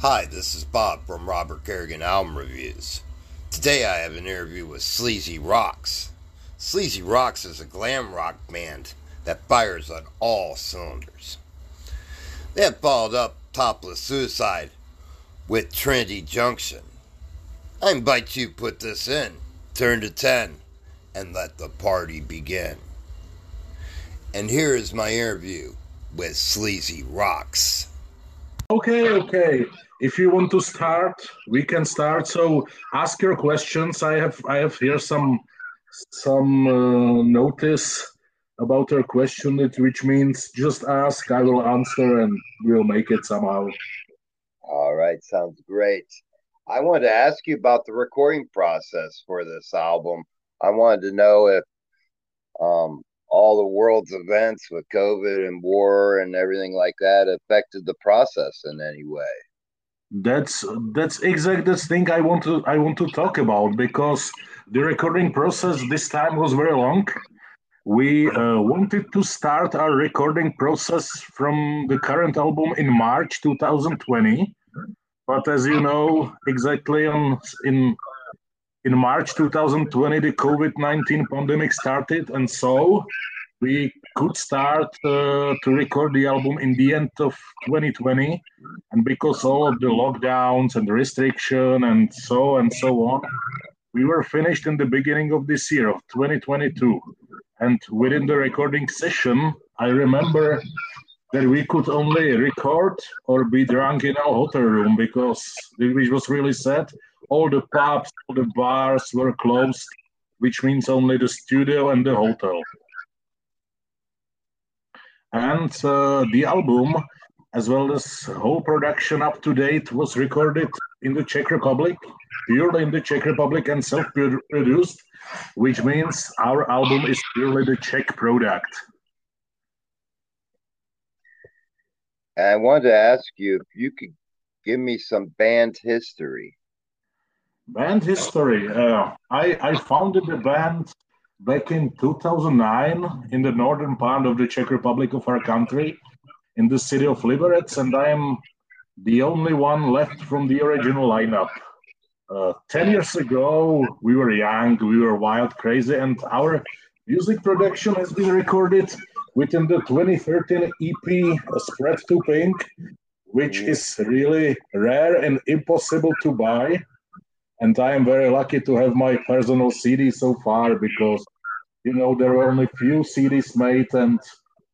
Hi, this is Bob from Robert Carrigan Album Reviews. Today I have an interview with Sleazy Roxxx. Sleazy Roxxx is a glam rock band that fires on all cylinders. They have followed up Topless Suicide with Trinity Junction. I invite you to put this in, turn to 10, and let the party begin. And here is my interview with Sleazy Roxxx. Okay, okay. If you want to start, we can start. So ask your questions. I have I have here some some uh, notice about your question, which means just ask. I will answer, and we'll make it somehow. All right, sounds great. I wanted to ask you about the recording process for this album. I wanted to know if um, all the world's events with COVID and war and everything like that affected the process in any way. That's that's exactly the thing I want to I want to talk about because the recording process this time was very long. We uh, wanted to start our recording process from the current album in March 2020, but as you know, exactly on in in March 2020, the COVID 19 pandemic started, and so we could start uh, to record the album in the end of 2020. And because all of the lockdowns and the restriction and so and so on, we were finished in the beginning of this year of 2022. And within the recording session, I remember that we could only record or be drunk in our hotel room because which was really sad all the pubs, all the bars were closed, which means only the studio and the hotel. And uh, the album, as well as whole production up to date, was recorded in the Czech Republic, purely in the Czech Republic and self-produced, which means our album is purely the Czech product. I wanted to ask you if you could give me some band history. Band history. Uh, I, I founded the band back in 2009 in the northern part of the Czech Republic of our country, in the city of Liberec, and I am the only one left from the original lineup. Uh, 10 years ago, we were young, we were wild, crazy, and our music production has been recorded within the 2013 EP Spread to Pink, which is really rare and impossible to buy and I am very lucky to have my personal CD so far because you know there were only few CDs made and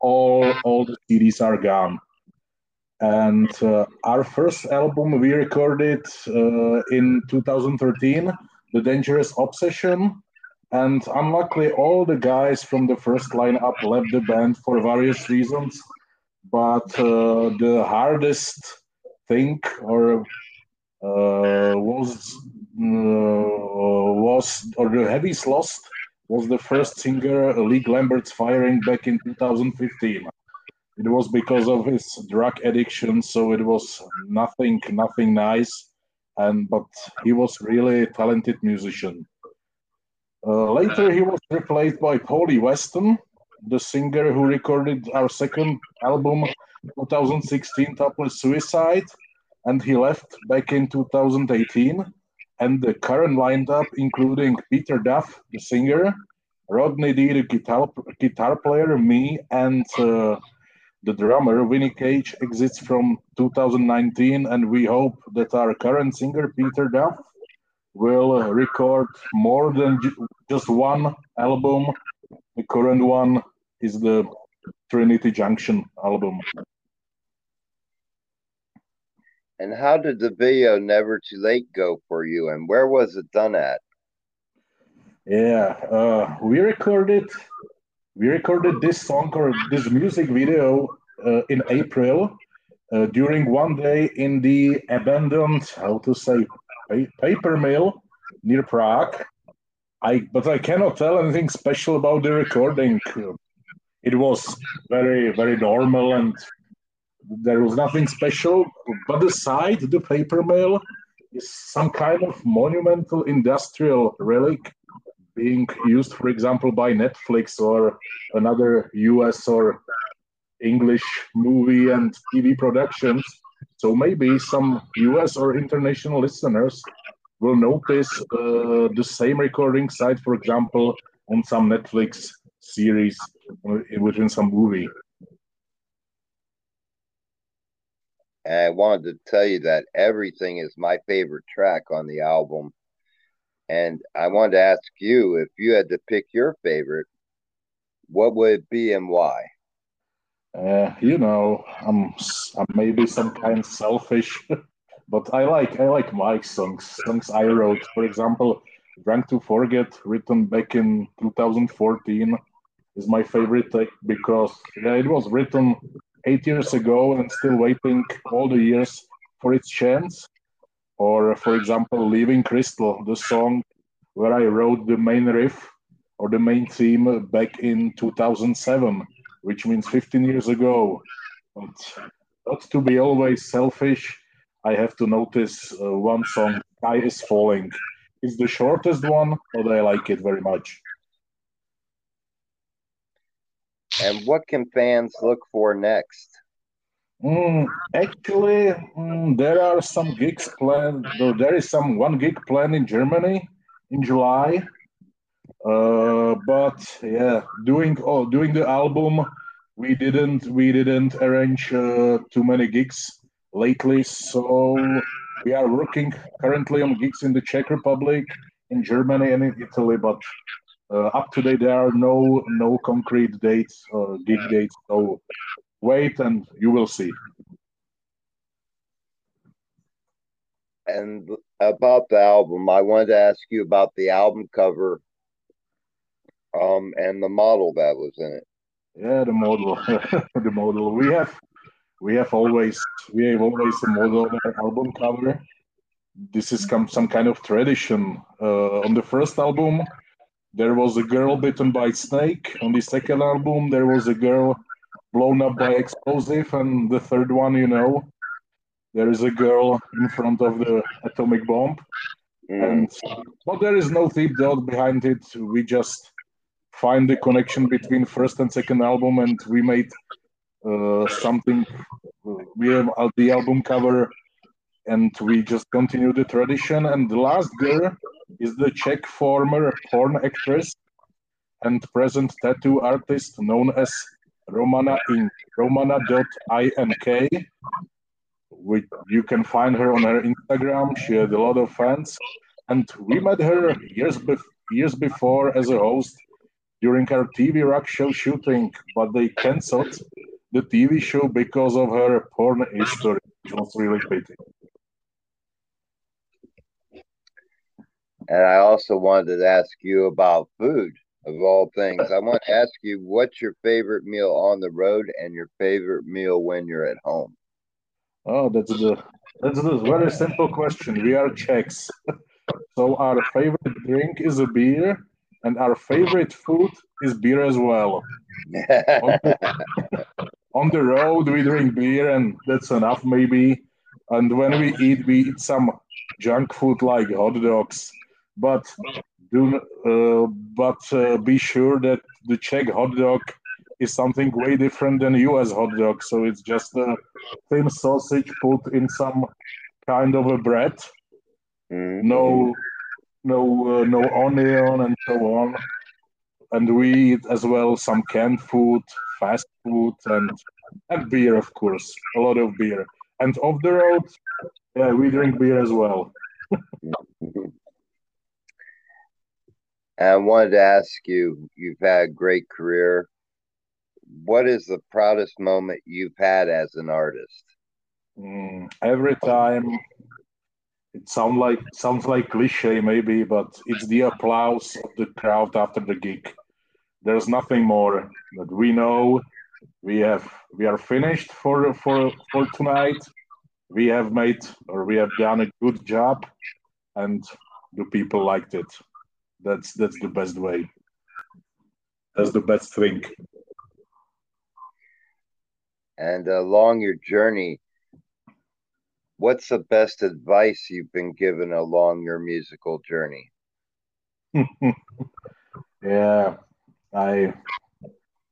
all all the CDs are gone. And uh, our first album we recorded uh, in 2013, The Dangerous Obsession. And unluckily, all the guys from the first lineup left the band for various reasons. But uh, the hardest thing or uh, was was or the heaviest lost was the first singer Lee Lambert's firing back in 2015. It was because of his drug addiction, so it was nothing, nothing nice. And but he was really a talented musician. Uh, later, he was replaced by Paulie Weston, the singer who recorded our second album, 2016, Topless Suicide, and he left back in 2018 and the current lineup, including Peter Duff, the singer, Rodney D, the guitar, guitar player, me, and uh, the drummer, Vinny Cage, exists from 2019, and we hope that our current singer, Peter Duff, will record more than just one album. The current one is the Trinity Junction album. And how did the video Never Too Late go for you and where was it done at? Yeah, uh, we recorded we recorded this song or this music video uh, in April uh, during one day in the abandoned how to say paper mill near Prague. I but I cannot tell anything special about the recording. It was very very normal and there was nothing special, but the site, the paper mill, is some kind of monumental industrial relic being used, for example, by Netflix or another US or English movie and TV productions. So maybe some US or international listeners will notice uh, the same recording site, for example, on some Netflix series within some movie. And I wanted to tell you that everything is my favorite track on the album. And I wanted to ask you if you had to pick your favorite, what would it be and why? Uh, you know, I'm, I'm maybe some kind selfish, but I like I like Mike's songs, songs I wrote. For example, "Drunk to Forget," written back in 2014, is my favorite because yeah, it was written eight years ago and still waiting all the years for its chance. Or, for example, Leaving Crystal, the song where I wrote the main riff or the main theme back in 2007, which means 15 years ago. But not to be always selfish, I have to notice uh, one song, Sky is Falling. It's the shortest one, but I like it very much. And what can fans look for next? Mm, actually, mm, there are some gigs planned. There is some one gig planned in Germany in July. Uh, but yeah, doing oh, doing the album, we didn't we didn't arrange uh, too many gigs lately. So we are working currently on gigs in the Czech Republic, in Germany, and in Italy. But up to date, there are no no concrete dates or gig dates. So wait, and you will see. And about the album, I wanted to ask you about the album cover, um, and the model that was in it. Yeah, the model, the model. We have, we have always, we have always a model album cover. This is come some kind of tradition. Uh, on the first album, there was a girl bitten by snake. On the second album, there was a girl blown up by explosive, and the third one, you know, there is a girl in front of the atomic bomb. Mm. And but there is no deep thought behind it. We just find the connection between first and second album, and we made uh, something. We have the album cover, and we just continue the tradition. And the last girl is the Czech former porn actress and present tattoo artist known as Romana Ink. Romana.ink. Which you can find her on her Instagram. She had a lot of fans, and we met her years years before as a host during her TV rock show shooting, but they cancelled the TV show because of her porn history, which was really pity. And I also wanted to ask you about food of all things. I want to ask you what's your favorite meal on the road and your favorite meal when you're at home? Oh, that's the that's a very simple question. We are Czechs. so our favorite drink is a beer and our favorite food is beer as well. on, the, on the road we drink beer and that's enough maybe. And when we eat, we eat some junk food like hot dogs but do uh, but uh, be sure that the Czech hot dog is something way different than U.S. hot dog. So it's just a thin sausage put in some kind of a bread. Mm-hmm. No, no, uh, no onion and so on. And we eat as well some canned food, fast food, and and beer, of course, a lot of beer. And off the road, yeah, we drink beer as well. I wanted to ask you, you've had a great career. What is the proudest moment you've had as an artist? Mm, every time it sounds like sounds like cliche maybe, but it's the applause of the crowd after the gig. There's nothing more that we know. We have we are finished for for for tonight. We have made or we have done a good job, and the people liked it. That's that's the best way. That's the best thing. And along your journey, what's the best advice you've been given along your musical journey? yeah, I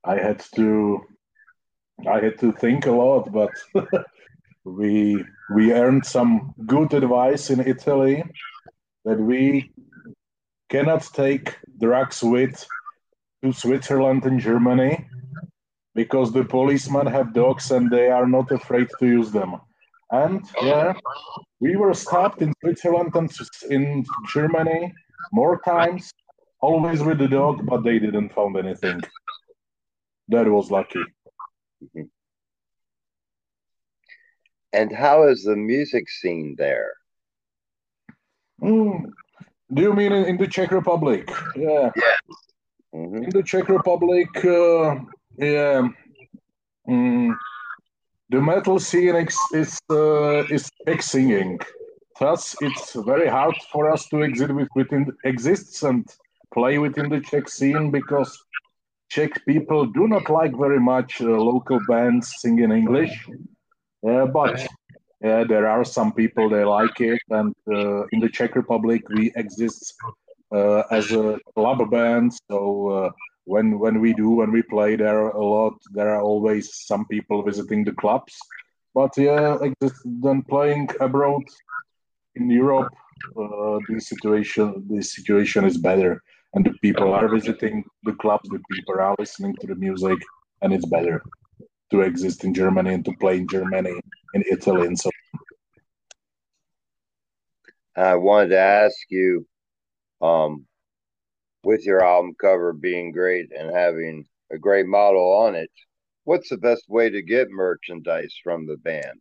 I had to I had to think a lot, but we we earned some good advice in Italy that we cannot take drugs with to Switzerland and Germany because the policemen have dogs and they are not afraid to use them. And yeah, we were stopped in Switzerland and in Germany more times, always with the dog, but they didn't found anything. That was lucky. Mm-hmm. And how is the music scene there? Do you mean in, in, the Czech Republic? Yeah. Yeah. Mm-hmm. In the Czech Republic, uh, yeah. Mm, the metal scene is is, uh, is Czech singing. Thus, it's very hard for us to exist within exists and play within the Czech scene because Czech people do not like very much uh, local bands singing English. Uh, but yeah, there are some people they like it, and uh, in the Czech Republic we exist uh, as a club band. So uh, when when we do when we play there a lot, there are always some people visiting the clubs. But yeah, then playing abroad in Europe, uh, the situation the situation is better, and the people are visiting the clubs. The people are listening to the music, and it's better to exist in Germany and to play in Germany, in Italy, and so. on. I wanted to ask you, um, with your album cover being great and having a great model on it, what's the best way to get merchandise from the band?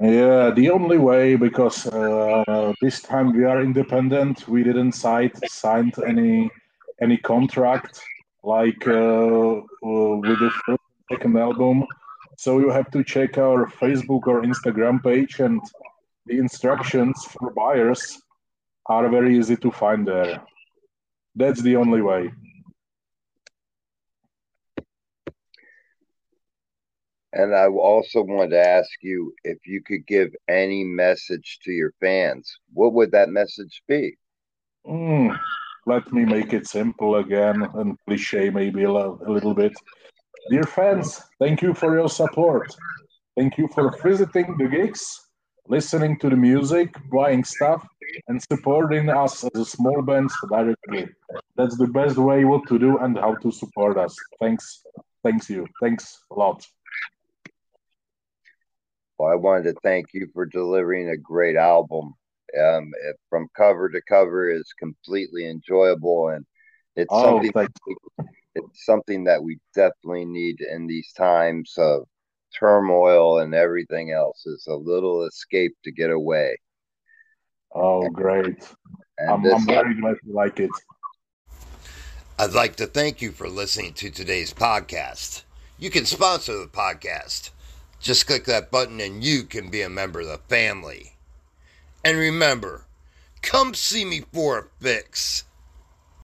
Yeah, the only way because uh, this time we are independent. We didn't sign signed any any contract like uh, uh, with the second album. So you have to check our Facebook or Instagram page, and the instructions for buyers are very easy to find there. That's the only way. And I also wanted to ask you if you could give any message to your fans. What would that message be? Mm, let me make it simple again and cliche maybe a, a little bit. Dear fans, thank you for your support. Thank you for visiting the gigs, listening to the music, buying stuff, and supporting us as a small band directly. That's the best way what to do and how to support us. Thanks. Thanks you. Thanks a lot. Well, I wanted to thank you for delivering a great album. Um, from cover to cover is completely enjoyable, and it's oh, something it's something that we definitely need in these times of turmoil and everything else. Is a little escape to get away. Oh, great! I'm, I'm very glad you like it. I'd like to thank you for listening to today's podcast. You can sponsor the podcast just click that button and you can be a member of the family. And remember, come see me for a fix.